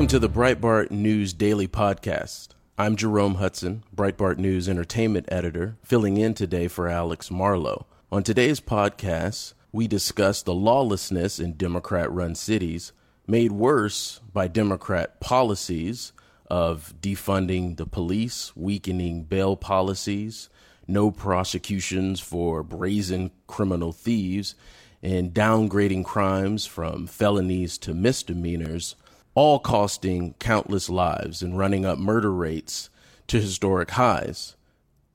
Welcome to the Breitbart News Daily Podcast. I'm Jerome Hudson, Breitbart News Entertainment Editor, filling in today for Alex Marlow. On today's podcast, we discuss the lawlessness in Democrat run cities, made worse by Democrat policies of defunding the police, weakening bail policies, no prosecutions for brazen criminal thieves, and downgrading crimes from felonies to misdemeanors all costing countless lives and running up murder rates to historic highs.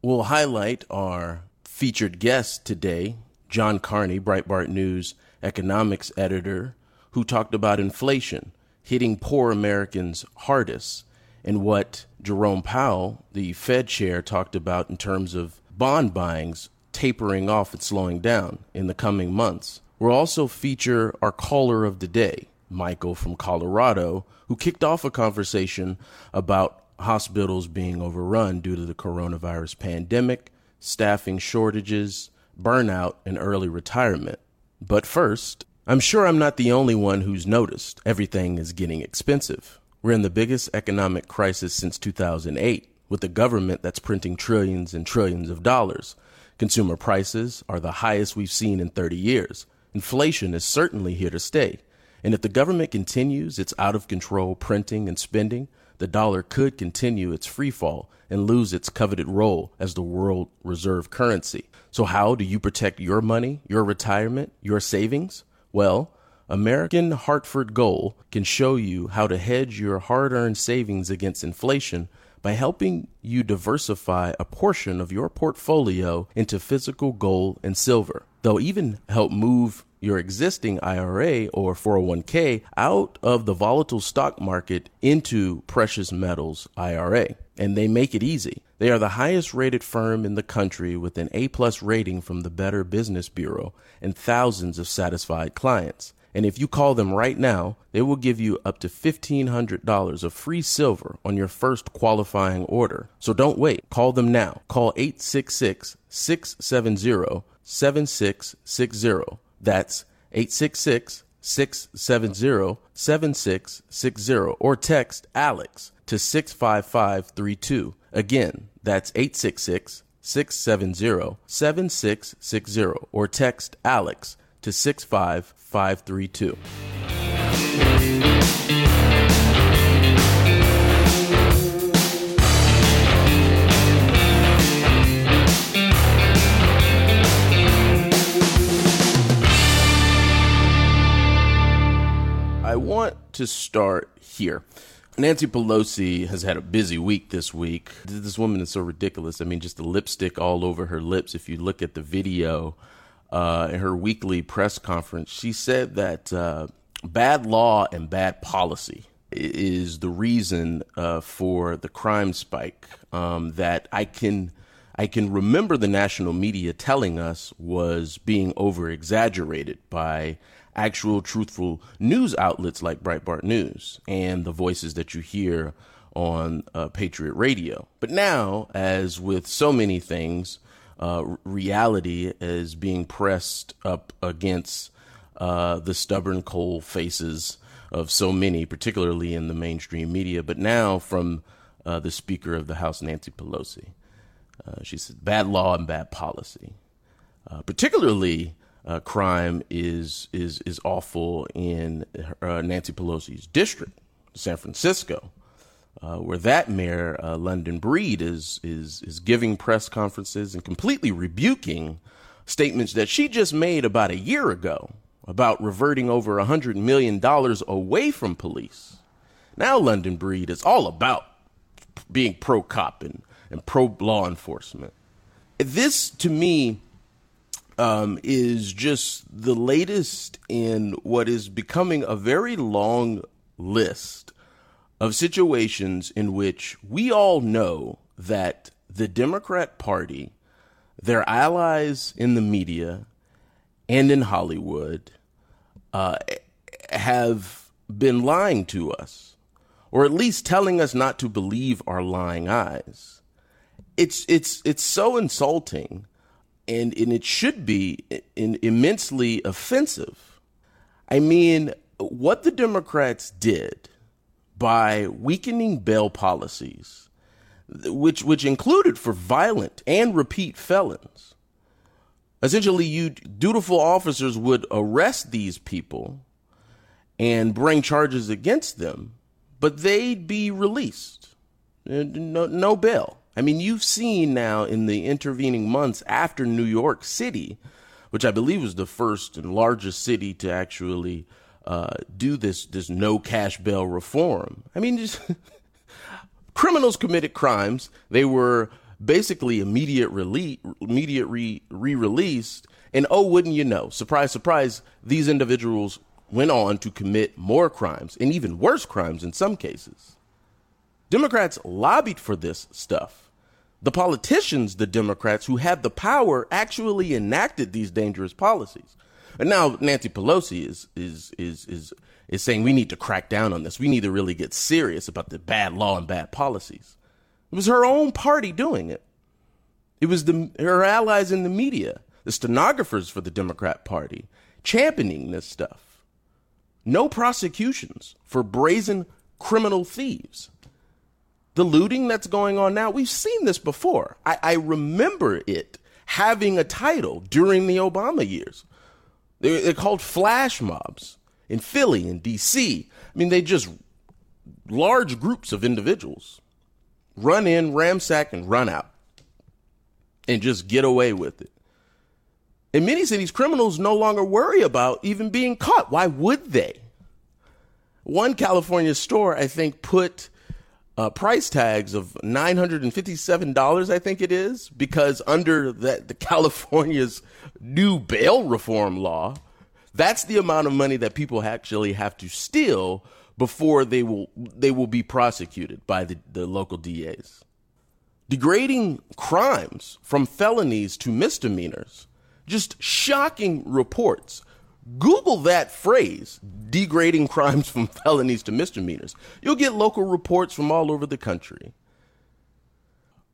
We'll highlight our featured guest today, John Carney, Breitbart News economics editor, who talked about inflation hitting poor Americans hardest and what Jerome Powell, the Fed chair, talked about in terms of bond buyings tapering off and slowing down in the coming months. We'll also feature our caller of the day, Michael from Colorado, who kicked off a conversation about hospitals being overrun due to the coronavirus pandemic, staffing shortages, burnout, and early retirement. But first, I'm sure I'm not the only one who's noticed everything is getting expensive. We're in the biggest economic crisis since 2008, with a government that's printing trillions and trillions of dollars. Consumer prices are the highest we've seen in 30 years. Inflation is certainly here to stay. And if the government continues its out of control printing and spending, the dollar could continue its free fall and lose its coveted role as the world reserve currency. So, how do you protect your money, your retirement, your savings? Well, American Hartford Gold can show you how to hedge your hard earned savings against inflation by helping you diversify a portion of your portfolio into physical gold and silver. They'll even help move your existing IRA or 401k out of the volatile stock market into precious metals IRA. And they make it easy. They are the highest rated firm in the country with an A plus rating from the Better Business Bureau and thousands of satisfied clients. And if you call them right now, they will give you up to $1,500 of free silver on your first qualifying order. So don't wait. Call them now. Call 866 670 7660 that's 866 670 7660 or text Alex to 65532. Again, that's 866 670 7660 or text Alex to 65532. To start here. Nancy Pelosi has had a busy week this week. This woman is so ridiculous. I mean, just the lipstick all over her lips. If you look at the video uh, in her weekly press conference, she said that uh, bad law and bad policy is the reason uh, for the crime spike um, that I can. I can remember the national media telling us was being over exaggerated by actual truthful news outlets like Breitbart News and the voices that you hear on uh, Patriot Radio. But now, as with so many things, uh, reality is being pressed up against uh, the stubborn cold faces of so many, particularly in the mainstream media. But now, from uh, the Speaker of the House, Nancy Pelosi, uh, she said, bad law and bad policy. Uh, particularly uh, crime is is is awful in uh, Nancy Pelosi's district, San Francisco, uh, where that mayor uh, London Breed is is is giving press conferences and completely rebuking statements that she just made about a year ago about reverting over a hundred million dollars away from police. Now London Breed is all about being pro cop and, and pro law enforcement. This to me um, is just the latest in what is becoming a very long list of situations in which we all know that the Democrat Party, their allies in the media and in Hollywood, uh, have been lying to us, or at least telling us not to believe our lying eyes. It's it's it's so insulting and and it should be immensely offensive. I mean, what the Democrats did by weakening bail policies, which which included for violent and repeat felons. Essentially, you dutiful officers would arrest these people and bring charges against them, but they'd be released. No, no bail. I mean, you've seen now in the intervening months after New York City, which I believe was the first and largest city to actually uh, do this this no cash bail reform. I mean, just criminals committed crimes. They were basically immediate release, immediate re released. And oh, wouldn't you know? Surprise, surprise! These individuals went on to commit more crimes and even worse crimes in some cases. Democrats lobbied for this stuff. The politicians, the Democrats who had the power, actually enacted these dangerous policies. And now Nancy Pelosi is is is is is saying we need to crack down on this. We need to really get serious about the bad law and bad policies. It was her own party doing it. It was the her allies in the media, the stenographers for the Democrat Party, championing this stuff. No prosecutions for brazen criminal thieves. The looting that's going on now, we've seen this before. I, I remember it having a title during the Obama years. They're, they're called flash mobs in Philly and DC. I mean, they just large groups of individuals run in, ransack, and run out and just get away with it. In many cities, criminals no longer worry about even being caught. Why would they? One California store, I think, put uh, price tags of $957, I think it is, because under that the California's new bail reform law, that's the amount of money that people actually have to steal before they will they will be prosecuted by the, the local DAs. Degrading crimes from felonies to misdemeanors. Just shocking reports Google that phrase, degrading crimes from felonies to misdemeanors. You'll get local reports from all over the country.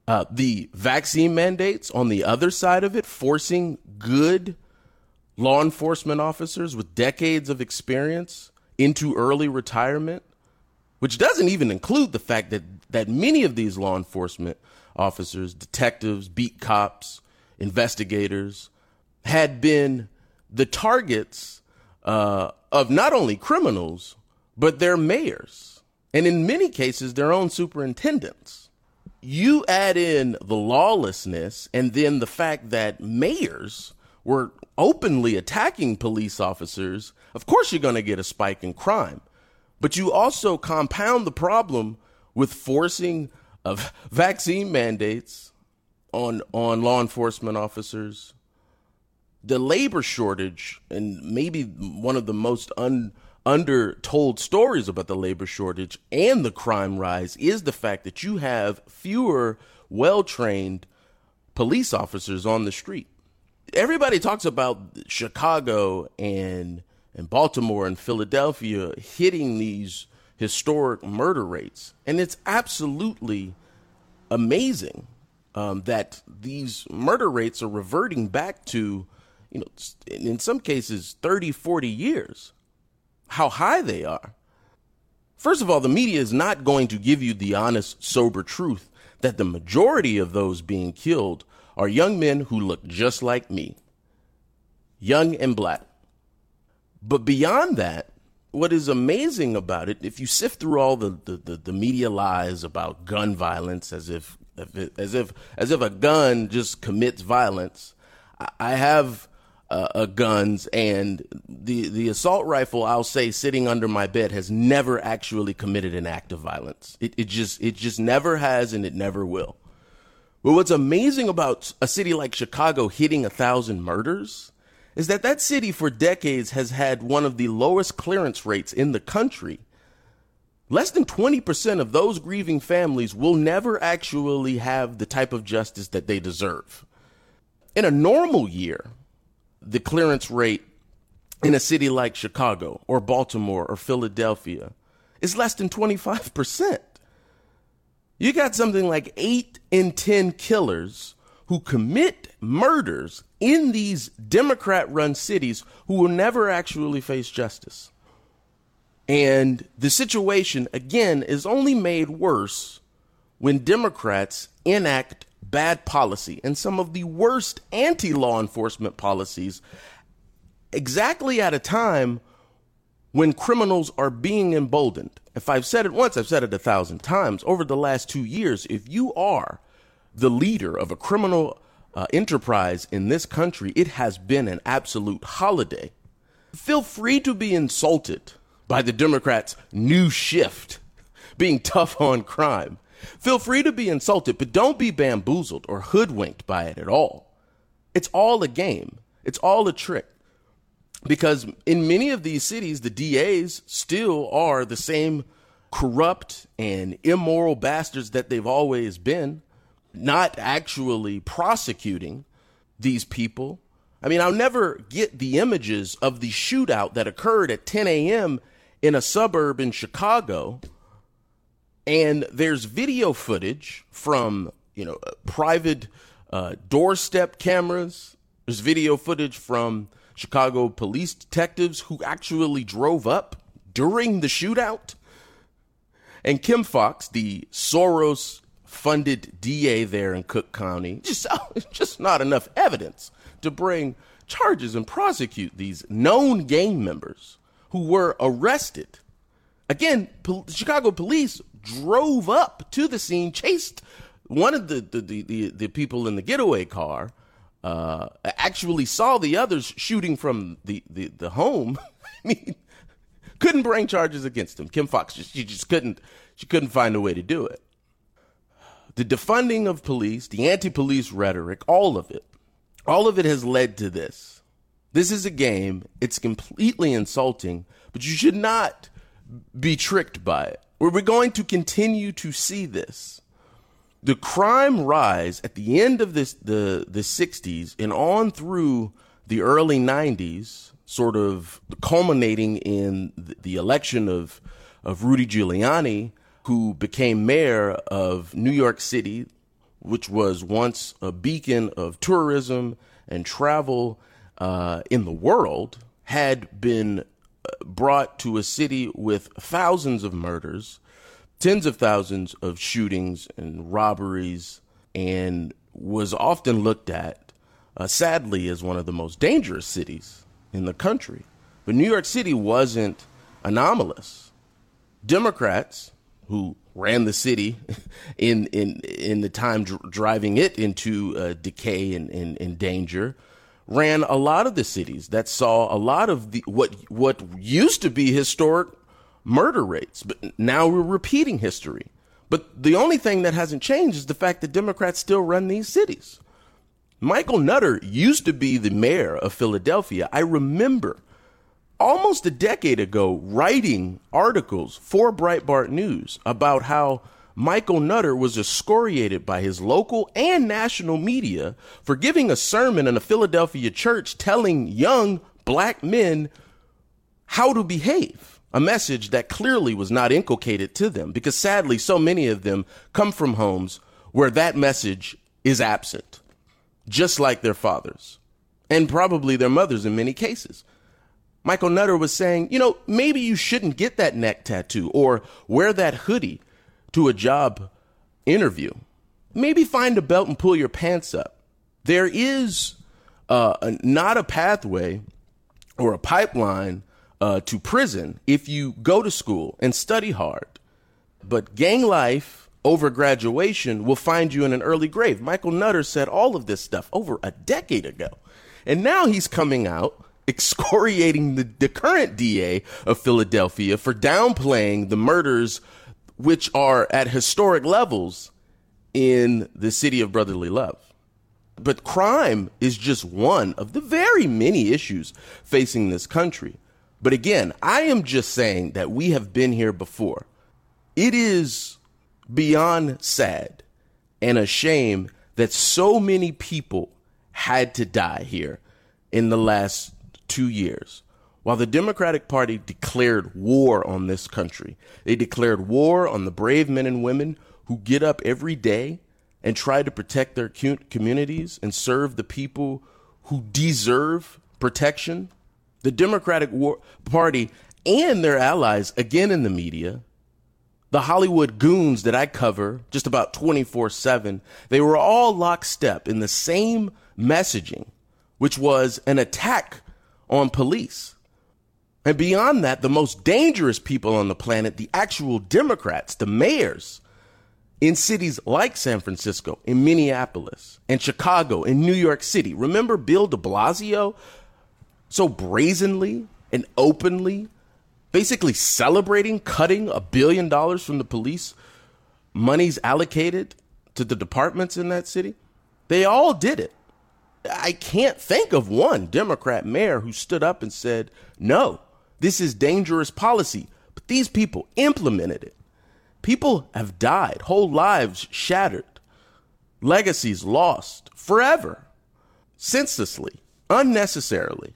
Uh, the vaccine mandates on the other side of it, forcing good law enforcement officers with decades of experience into early retirement, which doesn't even include the fact that, that many of these law enforcement officers, detectives, beat cops, investigators, had been the targets uh, of not only criminals, but their mayors, and in many cases, their own superintendents. You add in the lawlessness and then the fact that mayors were openly attacking police officers, of course, you're going to get a spike in crime. But you also compound the problem with forcing of vaccine mandates on on law enforcement officers, the labor shortage, and maybe one of the most un, undertold stories about the labor shortage and the crime rise is the fact that you have fewer well trained police officers on the street. Everybody talks about Chicago and and Baltimore and Philadelphia hitting these historic murder rates, and it's absolutely amazing um, that these murder rates are reverting back to you know, in some cases 30, 40 years, how high they are. First of all, the media is not going to give you the honest, sober truth that the majority of those being killed are young men who look just like me, young and black. But beyond that, what is amazing about it, if you sift through all the, the, the, the media lies about gun violence as if, as if as if a gun just commits violence, I have uh, uh, guns and the the assault rifle I'll say sitting under my bed has never actually committed an act of violence. It it just it just never has and it never will. But what's amazing about a city like Chicago hitting a thousand murders is that that city for decades has had one of the lowest clearance rates in the country. Less than 20% of those grieving families will never actually have the type of justice that they deserve. In a normal year, the clearance rate in a city like Chicago or Baltimore or Philadelphia is less than 25%. You got something like 8 in 10 killers who commit murders in these Democrat run cities who will never actually face justice. And the situation, again, is only made worse when Democrats enact bad policy and some of the worst anti law enforcement policies exactly at a time when criminals are being emboldened. If I've said it once, I've said it a thousand times. Over the last two years, if you are the leader of a criminal uh, enterprise in this country, it has been an absolute holiday. Feel free to be insulted by the Democrats' new shift, being tough on crime. Feel free to be insulted, but don't be bamboozled or hoodwinked by it at all. It's all a game, it's all a trick. Because in many of these cities, the DAs still are the same corrupt and immoral bastards that they've always been, not actually prosecuting these people. I mean, I'll never get the images of the shootout that occurred at 10 a.m. in a suburb in Chicago. And there's video footage from, you know, private uh, doorstep cameras. There's video footage from Chicago police detectives who actually drove up during the shootout. And Kim Foxx, the Soros funded DA there in Cook County, just, just not enough evidence to bring charges and prosecute these known gang members who were arrested. Again, Chicago police drove up to the scene, chased one of the, the, the, the, the people in the getaway car, uh, actually saw the others shooting from the, the, the home. I mean, couldn't bring charges against him. Kim Foxx, just, she just couldn't, she couldn't find a way to do it. The defunding of police, the anti-police rhetoric, all of it, all of it has led to this. This is a game. It's completely insulting, but you should not be tricked by it. We're going to continue to see this. The crime rise at the end of this the the 60s and on through the early 90s sort of culminating in the election of of Rudy Giuliani who became mayor of New York City which was once a beacon of tourism and travel uh, in the world had been brought to a city with thousands of murders tens of thousands of shootings and robberies and was often looked at, uh, sadly, as one of the most dangerous cities in the country. But New York City wasn't anomalous. Democrats who ran the city in in in the time dr- driving it into uh, decay and, and, and danger ran a lot of the cities that saw a lot of the what what used to be historic murder rates. But now we're repeating history. But the only thing that hasn't changed is the fact that Democrats still run these cities. Michael Nutter used to be the mayor of Philadelphia. I remember almost a decade ago writing articles for Breitbart News about how Michael Nutter was excoriated by his local and national media for giving a sermon in a Philadelphia church telling young black men how to behave a message that clearly was not inculcated to them because sadly so many of them come from homes where that message is absent just like their fathers and probably their mothers in many cases. Michael nutter was saying you know maybe you shouldn't get that neck tattoo or wear that hoodie to a job interview maybe find a belt and pull your pants up there is uh, not a pathway or a pipeline uh, to prison if you go to school and study hard. But gang life over graduation will find you in an early grave. Michael Nutter said all of this stuff over a decade ago. And now he's coming out excoriating the, the current DA of Philadelphia for downplaying the murders which are at historic levels in the city of brotherly love. But crime is just one of the very many issues facing this country. But again, I am just saying that we have been here before. It is beyond sad and a shame that so many people had to die here in the last two years. While the Democratic Party declared war on this country, they declared war on the brave men and women who get up every day and try to protect their communities and serve the people who deserve protection the Democratic War- Party and their allies again in the media. The Hollywood goons that I cover just about 24 7, they were all lockstep in the same messaging, which was an attack on police. And beyond that, the most dangerous people on the planet, the actual Democrats, the mayors in cities like San Francisco, in Minneapolis, in Chicago, in New York City. Remember Bill de Blasio so brazenly and openly basically celebrating cutting a billion dollars from the police monies allocated to the departments in that city? They all did it. I can't think of one Democrat mayor who stood up and said, no, this is dangerous policy. But these people implemented it. People have died, whole lives shattered, legacies lost forever, senselessly, unnecessarily.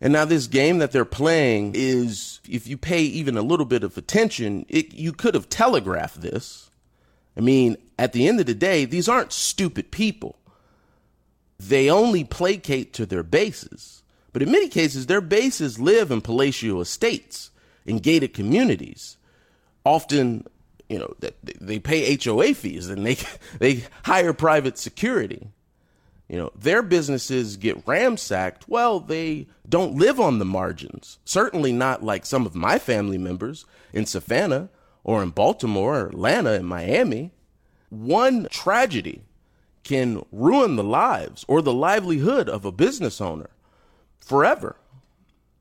And now this game that they're playing is, if you pay even a little bit of attention, it, you could have telegraphed this. I mean, at the end of the day, these aren't stupid people. They only placate to their bases. But in many cases, their bases live in palatial estates, in gated communities. Often, you know, they pay HOA fees and they they hire private security. You know, their businesses get ransacked. Well, they don't live on the margins. Certainly not like some of my family members in Savannah or in Baltimore or Atlanta and Miami. One tragedy can ruin the lives or the livelihood of a business owner forever.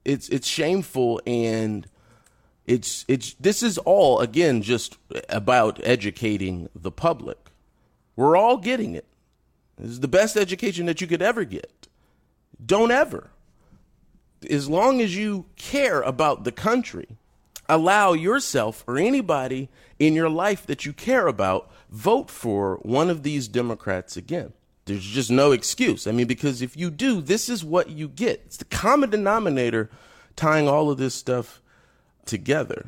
It's it's shameful and it's it's this is all again just about educating the public. We're all getting it. This is the best education that you could ever get. Don't ever. As long as you care about the country, allow yourself or anybody in your life that you care about vote for one of these Democrats again. There's just no excuse. I mean, because if you do, this is what you get. It's the common denominator tying all of this stuff together.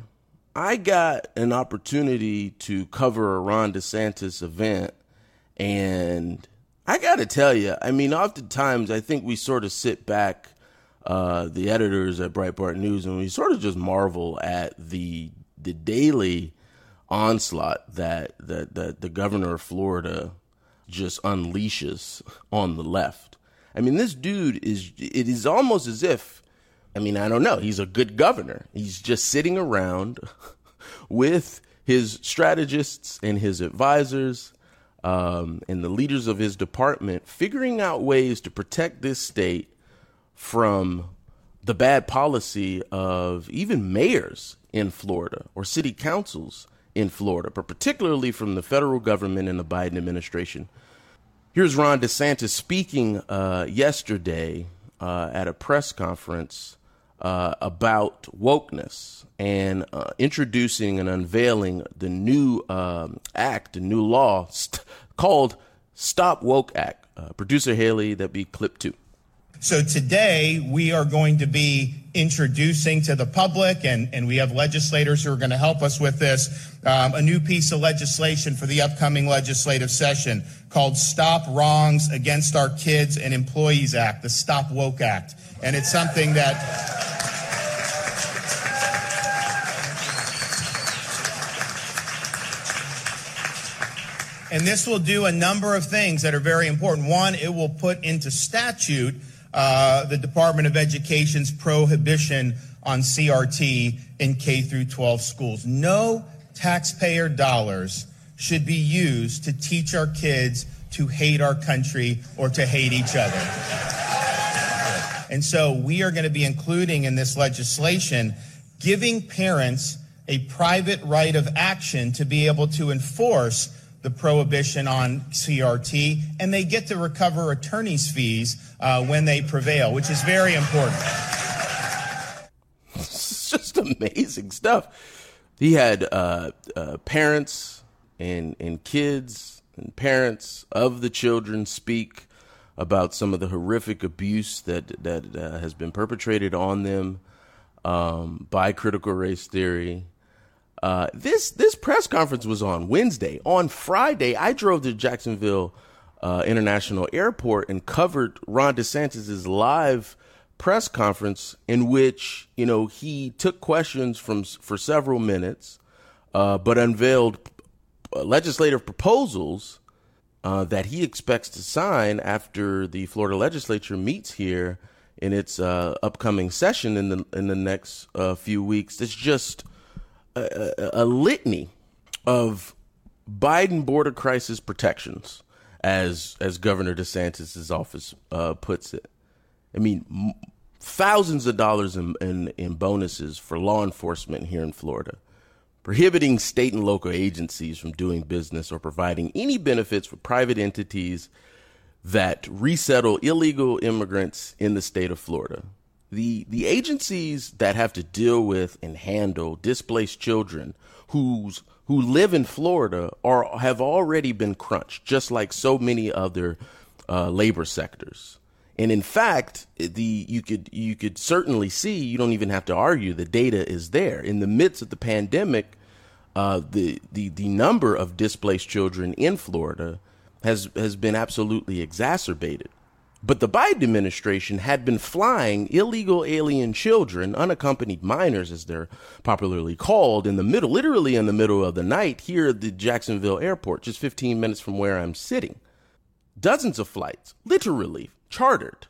I got an opportunity to cover a Ron DeSantis event, and I got to tell you, I mean, oftentimes I think we sort of sit back, uh, the editors at Breitbart News, and we sort of just marvel at the the daily onslaught that that, that the governor of Florida just unleashes on the left. I mean, this dude is, it is almost as if, I mean, I don't know, he's a good governor. He's just sitting around with his strategists and his advisors um, and the leaders of his department figuring out ways to protect this state from the bad policy of even mayors in Florida or city councils in Florida, but particularly from the federal government and the Biden administration. Here's Ron DeSantis speaking uh, yesterday uh, at a press conference uh, about wokeness and uh, introducing and unveiling the new um, act, a new law st- called Stop Woke Act. Uh, producer Haley, that be clip two. So today we are going to be introducing to the public, and, and we have legislators who are going to help us with this, um, a new piece of legislation for the upcoming legislative session called Stop Wrongs Against Our Kids and Employees Act, the Stop Woke Act. And it's something that And this will do a number of things that are very important. One, it will put into statute uh, the Department of Education's prohibition on CRT in K through 12 schools. No taxpayer dollars should be used to teach our kids to hate our country or to hate each other. And so we are going to be including in this legislation giving parents a private right of action to be able to enforce the prohibition on CRT, and they get to recover attorney's fees uh, when they prevail, which is very important. It's just amazing stuff. He had uh, uh, parents and and kids and parents of the children speak about some of the horrific abuse that that uh, has been perpetrated on them um, by critical race theory uh, this this press conference was on Wednesday. On Friday, I drove to Jacksonville uh, International Airport and covered Ron DeSantis's live press conference in which you know he took questions from for several minutes, uh, but unveiled legislative proposals uh, that he expects to sign after the Florida legislature meets here in its uh, upcoming session in the in the next uh, few weeks. It's just a, a, litany of Biden border crisis protections, as as Governor DeSantis's office uh, puts it. I mean, m- thousands of dollars in, in, in bonuses for law enforcement here in Florida, prohibiting state and local agencies from doing business or providing any benefits for private entities that resettle illegal immigrants in the state of Florida. The, the agencies that have to deal with and handle displaced children who's, who live in Florida are, have already been crunched, just like so many other uh, labor sectors. And in fact, the you could you could certainly see you don't even have to argue the data is there in the midst of the pandemic. Uh, the the the number of displaced children in Florida has has been absolutely exacerbated. But the Biden administration had been flying illegal alien children, unaccompanied minors as they're popularly called, in the middle, literally in the middle of the night here at the Jacksonville airport, just 15 minutes from where I'm sitting. Dozens of flights, literally chartered,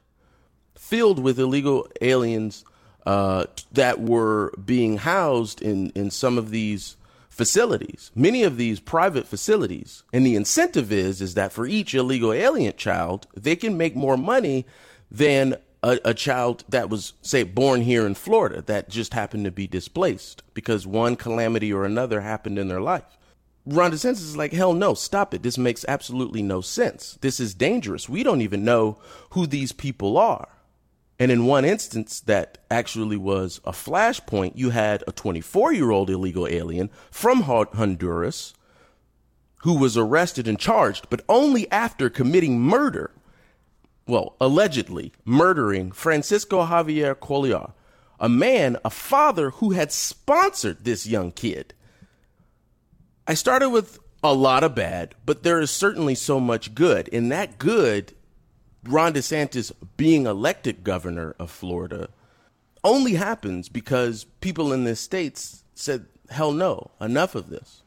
filled with illegal aliens uh, that were being housed in, in some of these facilities, many of these private facilities. And the incentive is is that for each illegal alien child, they can make more money than a, a, child that was, say, born here in Florida that just happened to be displaced because one calamity or another happened in their life. Ron DeSantis is like, hell no, stop it. This makes absolutely no sense. This is dangerous. We don't even know who these people are. And in one instance that actually was a flashpoint, you had a 24 year old illegal alien from Honduras who was arrested and charged, but only after committing murder. Well, allegedly murdering Francisco Javier Cuellar, a man, a father who had sponsored this young kid. I started with a lot of bad, but there is certainly so much good. And that good Ron DeSantis being elected governor of Florida only happens because people in this state said, hell no, enough of this.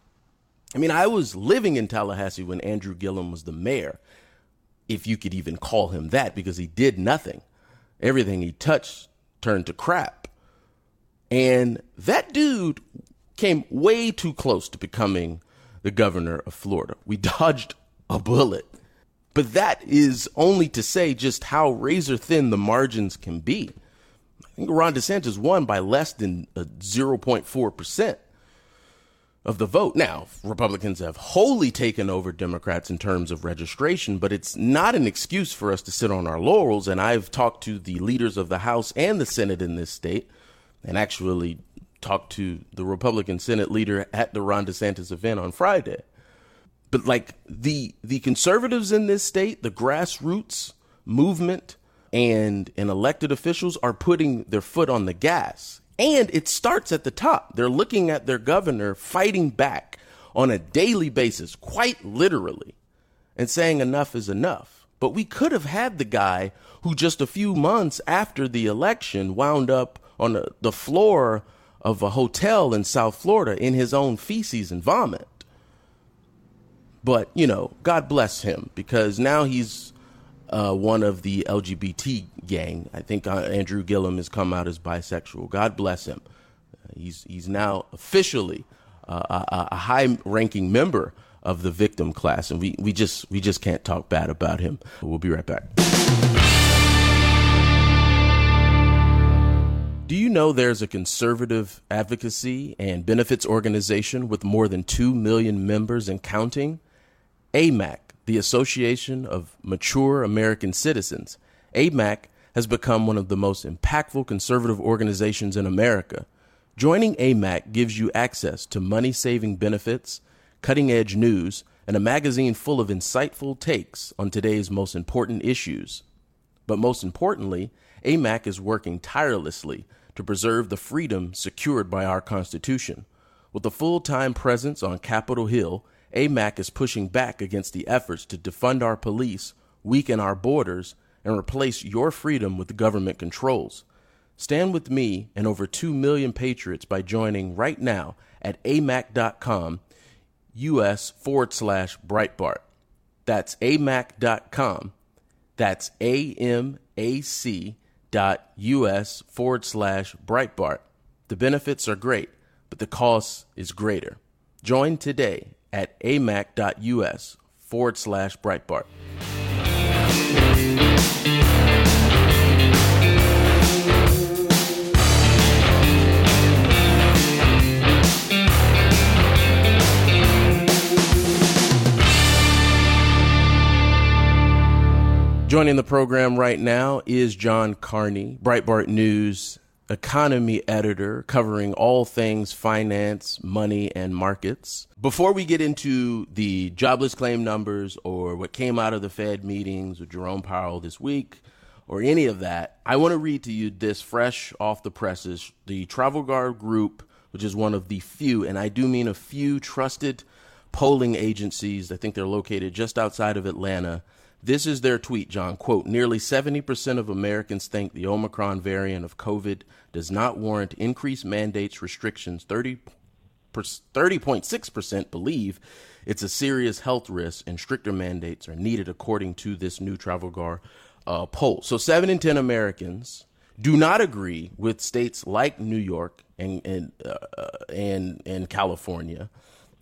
I mean, I was living in Tallahassee when Andrew Gillum was the mayor, if you could even call him that, because he did nothing. Everything he touched turned to crap. And that dude came way too close to becoming the governor of Florida. We dodged a bullet. But that is only to say just how razor thin the margins can be. I think Ron DeSantis won by less than uh, 0.4% of the vote. Now, Republicans have wholly taken over Democrats in terms of registration, but it's not an excuse for us to sit on our laurels. And I've talked to the leaders of the House and the Senate in this state, and actually talked to the Republican Senate leader at the Ron DeSantis event on Friday but like the the conservatives in this state, the grassroots movement and and elected officials are putting their foot on the gas. And it starts at the top. They're looking at their governor fighting back on a daily basis, quite literally, and saying enough is enough. But we could have had the guy who just a few months after the election wound up on the, floor of a hotel in South Florida in his own feces and vomit. But, you know, God bless him because now he's uh, one of the LGBT gang. I think uh, Andrew Gillum has come out as bisexual. God bless him. Uh, he's, he's now officially uh, a, a high ranking member of the victim class. And we, we, just, we just can't talk bad about him. We'll be right back. Do you know there's a conservative advocacy and benefits organization with more than 2 million members and counting? AMAC, the Association of Mature American Citizens, AMAC has become one of the most impactful conservative organizations in America. Joining AMAC gives you access to money saving benefits, cutting edge news, and a magazine full of insightful takes on today's most important issues. But most importantly, AMAC is working tirelessly to preserve the freedom secured by our Constitution. With a full time presence on Capitol Hill, AMAC is pushing back against the efforts to defund our police, weaken our borders, and replace your freedom with government controls. Stand with me and over 2 million patriots by joining right now at amac.com US forward slash Breitbart. That's amac.com. That's A-M-A-C dot US forward slash Breitbart. The benefits are great, but the cost is greater. Join today at amac.us forward slash Breitbart. Joining the program right now is John Carney, Breitbart News economy editor covering all things finance, money, and markets. Before we get into the jobless claim numbers or what came out of the Fed meetings with Jerome Powell this week or any of that, I want to read to you this fresh off the presses. The Trafalgar Group, which is one of the few, and I do mean a few trusted polling agencies, I think they're located just outside of Atlanta this is their tweet, John. Quote Nearly 70% of Americans think the Omicron variant of COVID does not warrant increased mandates, restrictions. 30, 30.6% believe it's a serious health risk and stricter mandates are needed, according to this new Trafalgar uh, poll. So, 7 in 10 Americans do not agree with states like New York and, and, uh, uh and, and California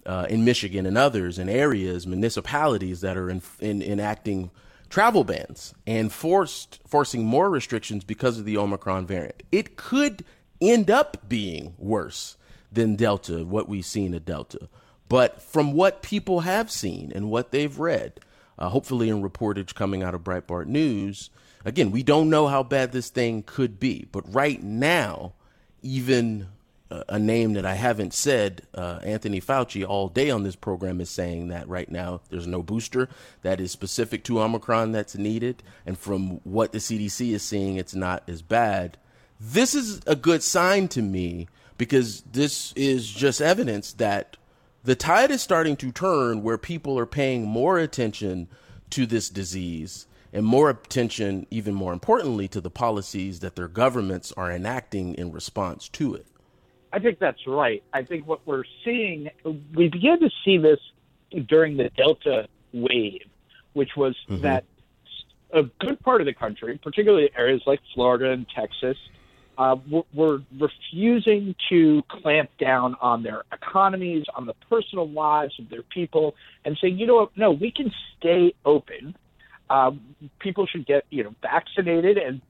uh, in Michigan and others in areas, municipalities that are in, in, enacting travel bans and forced forcing more restrictions because of the Omicron variant. It could end up being worse than Delta, what we've seen at Delta. But from what people have seen and what they've read, uh, hopefully in reportage coming out of Breitbart News, again, we don't know how bad this thing could be. But right now, even a name that I haven't said, uh, Anthony Fauci, all day on this program is saying that right now there's no booster that is specific to Omicron that's needed. And from what the CDC is seeing, it's not as bad. This is a good sign to me because this is just evidence that the tide is starting to turn where people are paying more attention to this disease and more attention, even more importantly, to the policies that their governments are enacting in response to it. I think that's right. I think what we're seeing, we began to see this during the Delta wave, which was mm-hmm. that a good part of the country, particularly areas like Florida and Texas, uh, were, were refusing to clamp down on their economies, on the personal lives of their people, and saying, you know what, no, we can stay open. Um, people should get, you know, vaccinated, and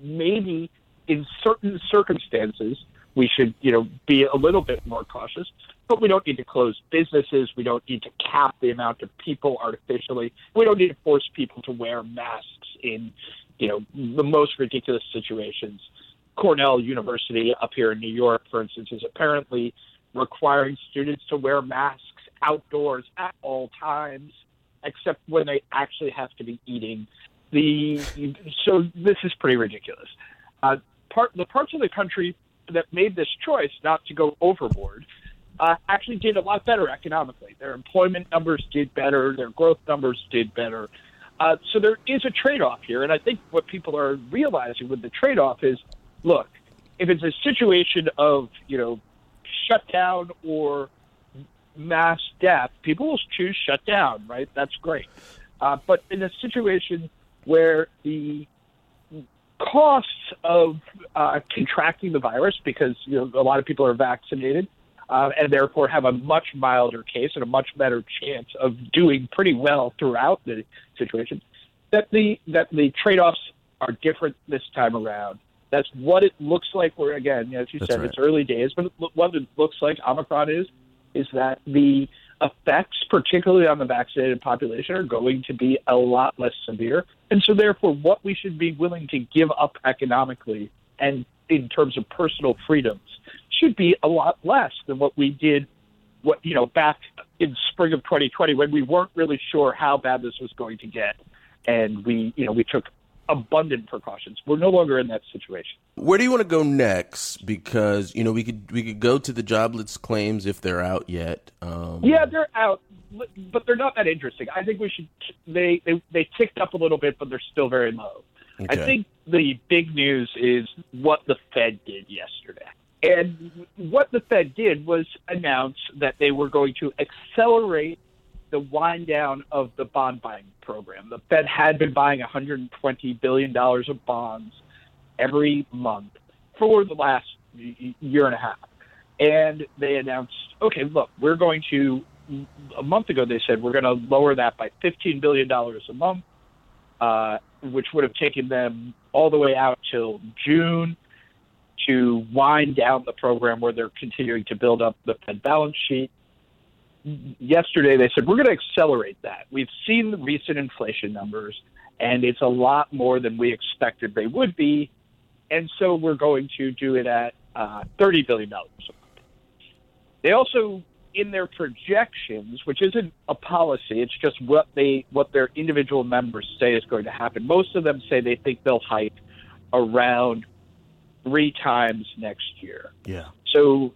maybe in certain circumstances, we should, you know, be a little bit more cautious. But we don't need to close businesses. We don't need to cap the amount of people artificially. We don't need to force people to wear masks in, you know, the most ridiculous situations. Cornell University up here in New York, for instance, is apparently requiring students to wear masks outdoors at all times, except when they actually have to be eating. The so this is pretty ridiculous. Uh, part the parts of the country that made this choice not to go overboard uh, actually did a lot better economically. Their employment numbers did better, their growth numbers did better. Uh, so there is a trade off here. And I think what people are realizing with the trade off is look, if it's a situation of, you know, shutdown or mass death, people will choose shutdown, right? That's great. Uh, but in a situation where the costs of uh, contracting the virus because you know, a lot of people are vaccinated uh, and therefore have a much milder case and a much better chance of doing pretty well throughout the situation. That the that the trade offs are different this time around. That's what it looks like. We're again, as you That's said, right. it's early days, but what it looks like Omicron is is that the effects, particularly on the vaccinated population, are going to be a lot less severe. And so, therefore, what we should be willing to give up economically and in terms of personal freedoms should be a lot less than what we did what you know back in spring of 2020 when we weren't really sure how bad this was going to get and we you know we took abundant precautions. We're no longer in that situation. Where do you want to go next? Because you know we could we could go to the jobless claims if they're out yet. Um, yeah, they're out, but they're not that interesting. I think we should. They they they ticked up a little bit, but they're still very low. Okay. I think the big news is what the Fed did yesterday. And what the Fed did was announce that they were going to accelerate the wind down of the bond buying program. The Fed had been buying $120 billion of bonds every month for the last year and a half. And they announced, okay, look, we're going to, a month ago, they said we're going to lower that by $15 billion a month, uh, which would have taken them all the way out till June to wind down the program where they're continuing to build up the Fed balance sheet yesterday they said we're going to accelerate that. We've seen the recent inflation numbers, and it's a lot more than we expected they would be, and so we're going to do it at uh, thirty billion dollars. They also, in their projections, which isn't a policy, it's just what they what their individual members say is going to happen. Most of them say they think they'll hike around three times next year. Yeah. So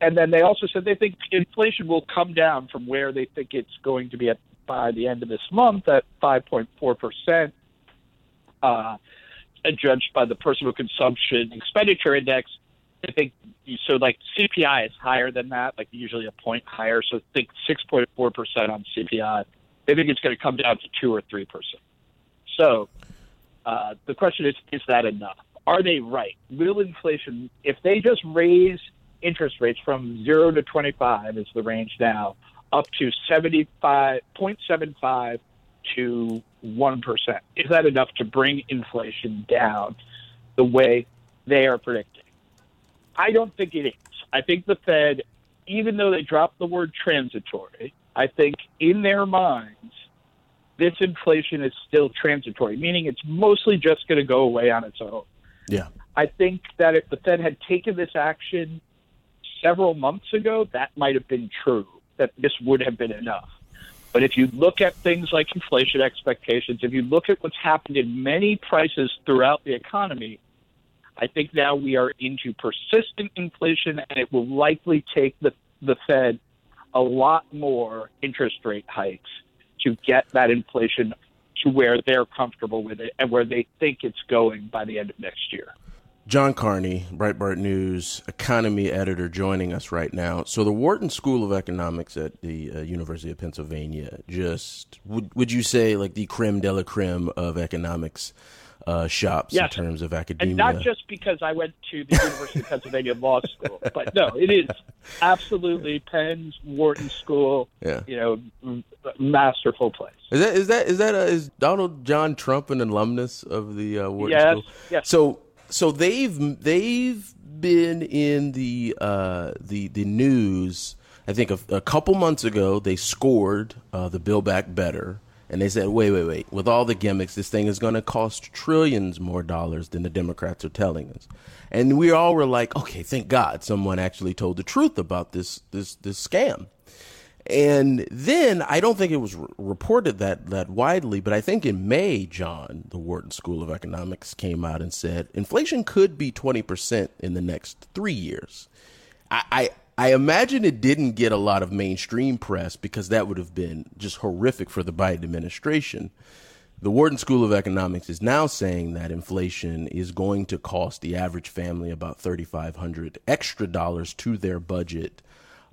and then they also said they think inflation will come down from where they think it's going to be at by the end of this month at 5.4 percent, uh, judged by the personal consumption expenditure index. I think so. Like CPI is higher than that, like usually a point higher. So think 6.4 percent on CPI. They think it's going to come down to two or three percent. So uh, the question is, is that enough? Are they right? Will inflation, if they just raise interest rates from zero to 25 is the range now, up to 75.75 to 1%. Is that enough to bring inflation down the way they are predicting? I don't think it is. I think the Fed, even though they dropped the word transitory, I think in their minds, this inflation is still transitory, meaning it's mostly just going to go away on its own. Yeah. I think that if the Fed had taken this action several months ago, that might have been true, that this would have been enough. But if you look at things like inflation expectations, if you look at what's happened in many prices throughout the economy, I think now we are into persistent inflation, and it will likely take the, the Fed a lot more interest rate hikes to get that inflation to where they're comfortable with it and where they think it's going by the end of next year. John Carney, Breitbart News economy editor, joining us right now. So, the Wharton School of Economics at the uh, University of Pennsylvania, just would would you say like the creme de la creme of economics uh, shops yes. in terms of academia? And not just because I went to the University of Pennsylvania Law School, but no, it is absolutely Penn's Wharton School. Yeah. you know, masterful place. Is that is that is that a, is Donald John Trump an alumnus of the uh, Wharton yes, School? Yes. So so they've they've been in the uh, the the news. I think a, a couple months ago they scored uh, the Build Back Better, and they said, "Wait, wait, wait! With all the gimmicks, this thing is going to cost trillions more dollars than the Democrats are telling us." And we all were like, "Okay, thank God someone actually told the truth about this this this scam." And then I don't think it was re- reported that that widely, but I think in May, John, the Wharton School of Economics came out and said inflation could be twenty percent in the next three years. I, I I imagine it didn't get a lot of mainstream press because that would have been just horrific for the Biden administration. The Wharton School of Economics is now saying that inflation is going to cost the average family about 3500 extra dollars to their budget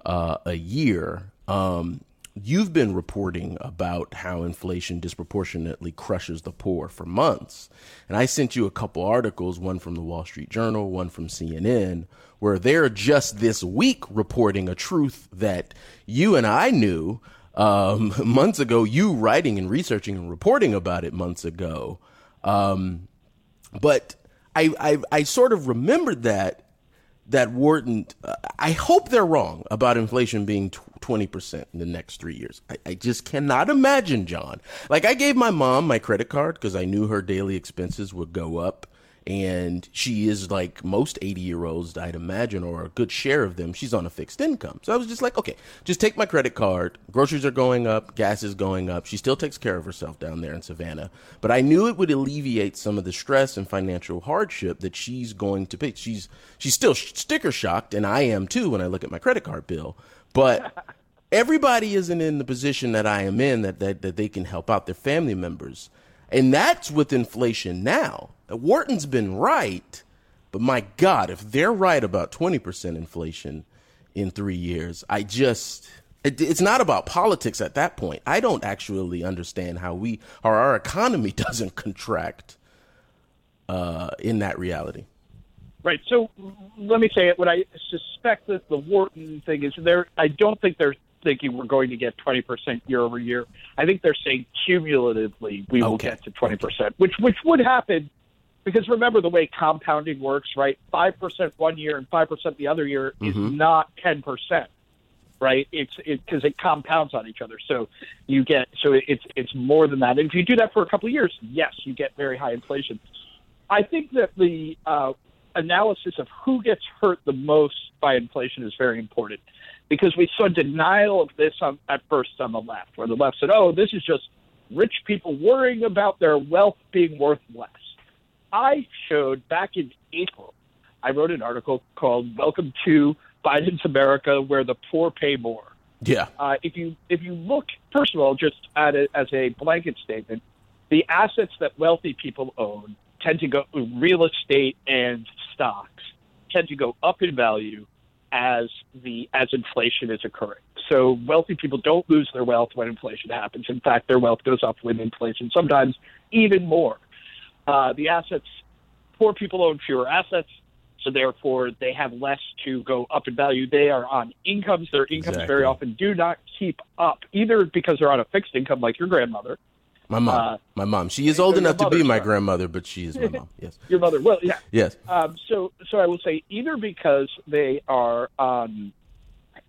uh, a year um, you've been reporting about how inflation disproportionately crushes the poor for months. And I sent you a couple articles, one from the Wall Street Journal, one from CNN, where they're just this week reporting a truth that you and I knew um, months ago, you writing and researching and reporting about it months ago. Um, but I, I, I sort of remembered that that Wharton, uh, I hope they're wrong about inflation being 20% in the next three years. I, I, just cannot imagine, John. Like, I gave my mom my credit card because I knew her daily expenses would go up. And she is like most 80 year olds i'd imagine or a good share of them she's on a fixed income. So i was just like okay just take my credit card. Groceries are going up gas is going up. She still takes care of herself down there in savannah. But i knew it would alleviate some of the stress and financial hardship that she's going to pay she's she's still sticker shocked and i am too when i look at my credit card bill. But everybody isn't in the position that i am in that, that, that they can help out their family members and that's with inflation now. Wharton's been right, but my God, if they're right about 20% inflation in three years, I just, it, it's not about politics at that point. I don't actually understand how we, how our economy doesn't contract uh, in that reality. Right. So let me say it. What I suspect that the Wharton thing is there. I don't think they're thinking we're going to get 20% year over year. I think they're saying cumulatively we will get to 20%, which which would happen because remember the way compounding works, right? 5% one year and 5% the other year mm-hmm. is not 10%. Right, it's because it, it compounds on each other. So you get so it's it's more than that. And if you do that for a couple of years, yes, you get very high inflation. I think that the uh, analysis of who gets hurt the most by inflation is very important because we saw denial of this on, at first on the left, where the left said, oh, this is just rich people worrying about their wealth being worth less. I showed back in April, I wrote an article called Welcome to Biden's America, where the poor pay more. Yeah. Uh, if you if you look, first of all, just at it as a blanket statement, the assets that wealthy people own tend to go real estate and stocks tend to go up in value as the as inflation is occurring. So wealthy people don't lose their wealth when inflation happens. In fact, their wealth goes up with inflation, sometimes even more. Uh, the assets, poor people own fewer assets, so therefore they have less to go up in value. They are on incomes. Their incomes exactly. very often do not keep up, either because they're on a fixed income like your grandmother, my mom. Uh, my mom. She is old enough to be my grandmother, but she is my mom. Yes. Your mother. Well, yeah. Yes. Um, so, so I will say either because they are on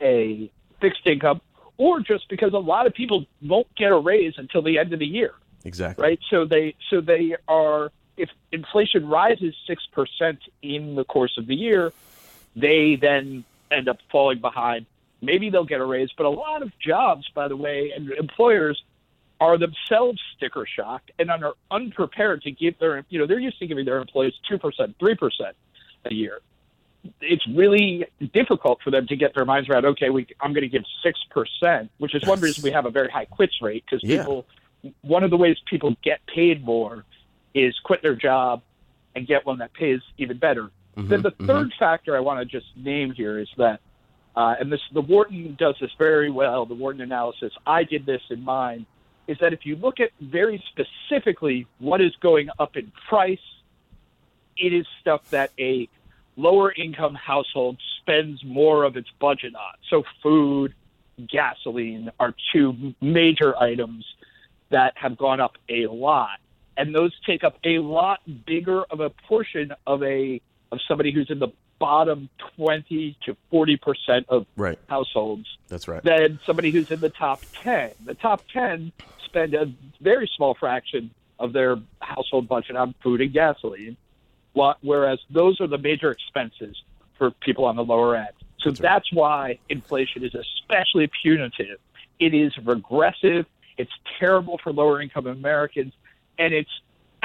a fixed income, or just because a lot of people won't get a raise until the end of the year. Exactly. Right. So they so they are if inflation rises six percent in the course of the year, they then end up falling behind. Maybe they'll get a raise, but a lot of jobs, by the way, and employers are themselves sticker shocked and are unprepared to give their, you know, they're used to giving their employees 2%, 3% a year. It's really difficult for them to get their minds around, okay, we, I'm going to give 6%, which is one reason we have a very high quits rate because yeah. people, one of the ways people get paid more is quit their job and get one that pays even better. Mm-hmm, then the 3rd mm-hmm. factor I want to just name here is that, uh, and this the Wharton does this very well. The Wharton analysis. I did this in mine is that if you look at very specifically what is going up in price, it is stuff that a lower income household spends more of its budget on. So, food, gasoline are two major items that have gone up a lot. And those take up a lot bigger of a portion of a of somebody who's in the bottom 20 to 40 percent of right. households. That's right. Than somebody who's in the top 10. The top 10 spend a very small fraction of their household budget on food and gasoline, whereas those are the major expenses for people on the lower end. So that's, that's why inflation is especially punitive. It is regressive. It's terrible for lower income Americans, and it's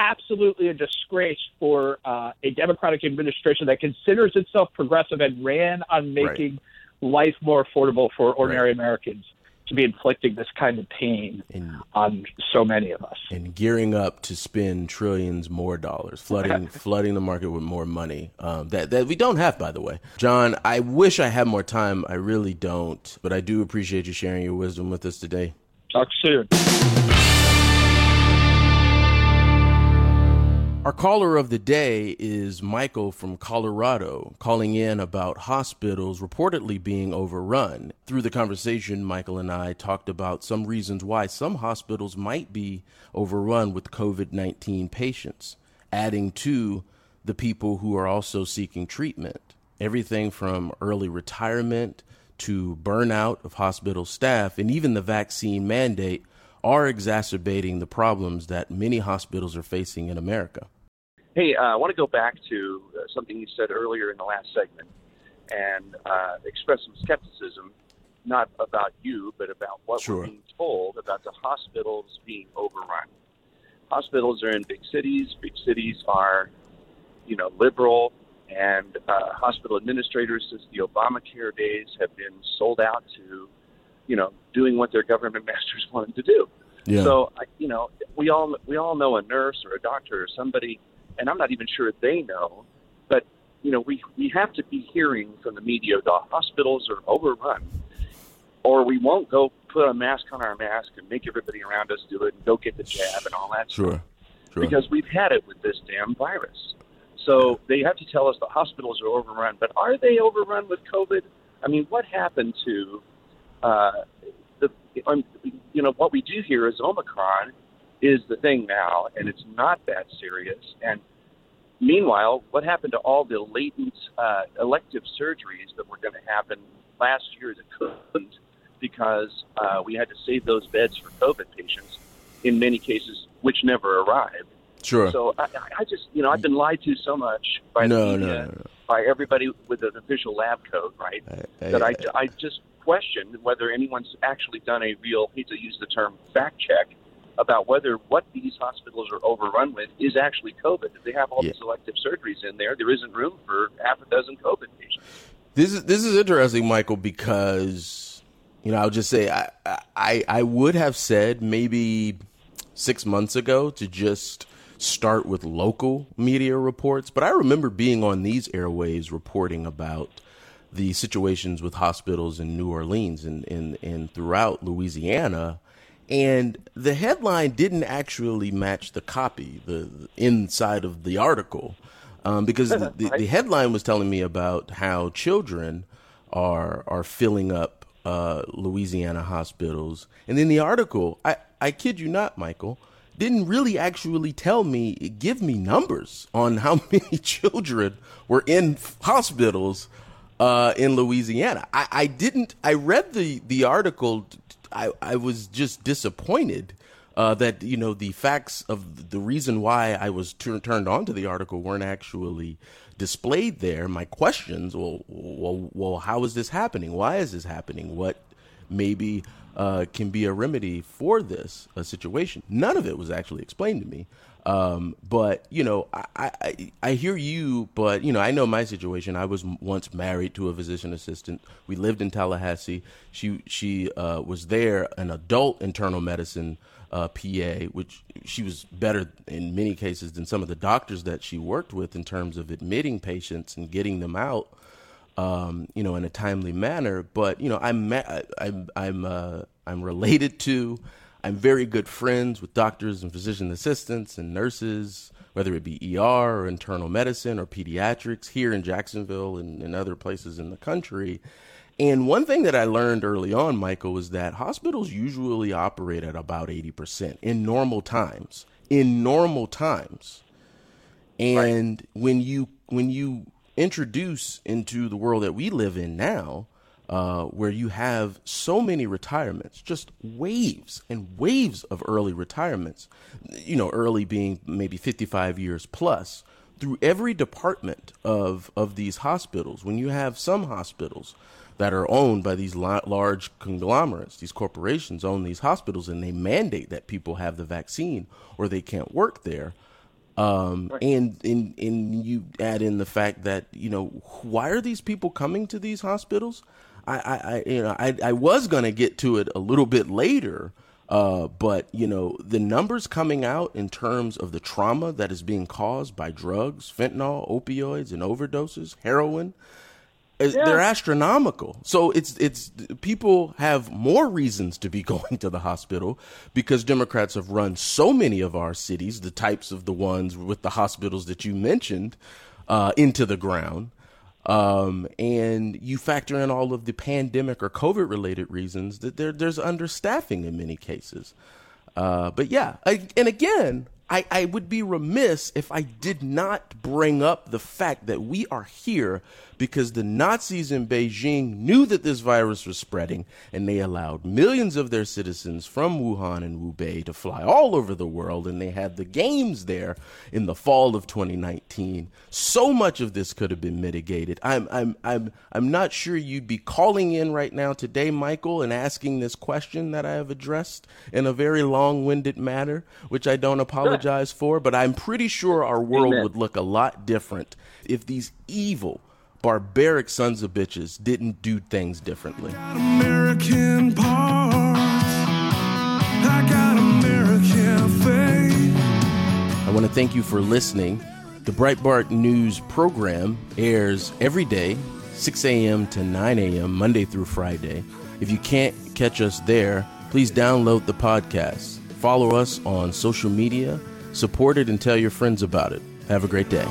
absolutely a disgrace for uh, a Democratic administration that considers itself progressive and ran on making right. life more affordable for ordinary right. Americans to be inflicting this kind of pain and, on so many of us. And gearing up to spend trillions more dollars, flooding flooding the market with more money um, that that we don't have, by the way. John, I wish I had more time. I really don't, but I do appreciate you sharing your wisdom with us today. Talk soon. Our caller of the day is Michael from Colorado, calling in about hospitals reportedly being overrun. Through the conversation, Michael and I talked about some reasons why some hospitals might be overrun with COVID 19 patients, adding to the people who are also seeking treatment. Everything from early retirement to burnout of hospital staff and even the vaccine mandate are exacerbating the problems that many hospitals are facing in America. Hey, uh, I want to go back to uh, something you said earlier in the last segment and uh, express some skepticism, not about you, but about what Sure. we're being told about the hospitals being overrun. Hospitals are in big cities. Big cities are, you know, liberal, and uh, hospital administrators since the Obamacare days have been sold out to, you know, doing what their government masters want them to do. Yeah. So, I- you know, we all we all know a nurse or a doctor or somebody, and I'm not even sure they know, but you know, we we have to be hearing from the media the hospitals are overrun, or we won't go put a mask on our mask and make everybody around us do it and go get the jab and all that stuff sure. Sure. because we've had it with this damn virus. So they have to tell us the hospitals are overrun, but are they overrun with COVID? I mean, what happened to uh, the? Um, you know, what we do here is Omicron is the thing now, and it's not that serious. And meanwhile, what happened to all the latent uh, elective surgeries that were going to happen last year that couldn't because uh, we had to save those beds for COVID patients in many cases, which never arrived. sure. So I, I just, you know, I've been lied to so much by No, media, no, no. by everybody with an official lab coat, right? I- that I, I- I just question whether anyone's actually done a real, hate to use the term fact check, about whether what these hospitals are overrun with is actually COVID. If they have all Yeah. these elective surgeries in there, there isn't room for half a dozen COVID patients. This is this is interesting, Michael, because you know I'll just say I I I would have said maybe six months ago to just start with local media reports, but I remember being on these airwaves reporting about the situations with hospitals in New Orleans and and, and throughout Louisiana. And the headline didn't actually match the copy, the, the inside of the article, um, because the, the, the headline was telling me about how children are are filling up uh, Louisiana hospitals, and then the article, I I kid you not, Michael, didn't really actually tell me, give me numbers on how many children were in hospitals uh, in Louisiana. I, I didn't. I read the the article. I I was just disappointed uh, that you know the facts of the reason why I was tur- turned on to the article weren't actually displayed there. My questions. Well, well, well, how is this happening? Why is this happening? What maybe uh, can be a remedy for this uh, situation. None of it was actually explained to me. Um, but you know, I, I I hear you, but you know, I know my situation. I was once married to a physician assistant. We lived in Tallahassee. She she uh, was there, an adult internal medicine uh, PA, which she was better in many cases than some of the doctors that she worked with in terms of admitting patients and getting them out um, you know, in a timely manner. But you know, I'm I'm I'm uh, I'm related to, I'm very good friends with doctors and physician assistants and nurses, whether it be ER or internal medicine or pediatrics here in Jacksonville and, and other places in the country. And one thing that I learned early on, Michael, is that hospitals usually operate at about 80% in normal times. In normal times. And when you when you introduce into the world that we live in now, uh, where you have so many retirements, just waves and waves of early retirements, you know, early being maybe 55 years plus, through every department of, of these hospitals, when you have some hospitals that are owned by these large conglomerates, these corporations own these hospitals and they mandate that people have the vaccine or they can't work there. Um, and, and, and you add in the fact that, you know, why are these people coming to these hospitals? I, I, I you know, I, I was going to get to it a little bit later. Uh, but you know, the numbers coming out in terms of the trauma that is being caused by drugs, fentanyl, opioids, and overdoses, heroin, is- they're astronomical. So it's it's people have more reasons to be going to the hospital because Democrats have run so many of our cities, the types of the ones with the hospitals that you mentioned, uh, into the ground. Um, and you factor in all of the pandemic or COVID related reasons that there there's understaffing in many cases. Uh, but yeah, I, and again, I, I would be remiss if I did not bring up the fact that we are here because the Nazis in Beijing knew that this virus was spreading and they allowed millions of their citizens from Wuhan and Hubei to fly all over the world and they had the games there in the fall of 2019. So much of this could have been mitigated. I'm I'm I'm I'm not sure you'd be calling in right now today, Michael, and asking this question that I have addressed in a very long-winded manner, which I don't apologize for, but I'm pretty sure our world Amen. would look a lot different if these evil barbaric sons of bitches didn't do things differently. American parts. I got American faith. I want to thank you for listening. The Breitbart News program airs every day, 6 a.m. to 9 a.m., Monday through Friday. If you can't catch us there, please download the podcast. Follow us on social media, support it, and tell your friends about it. Have a great day.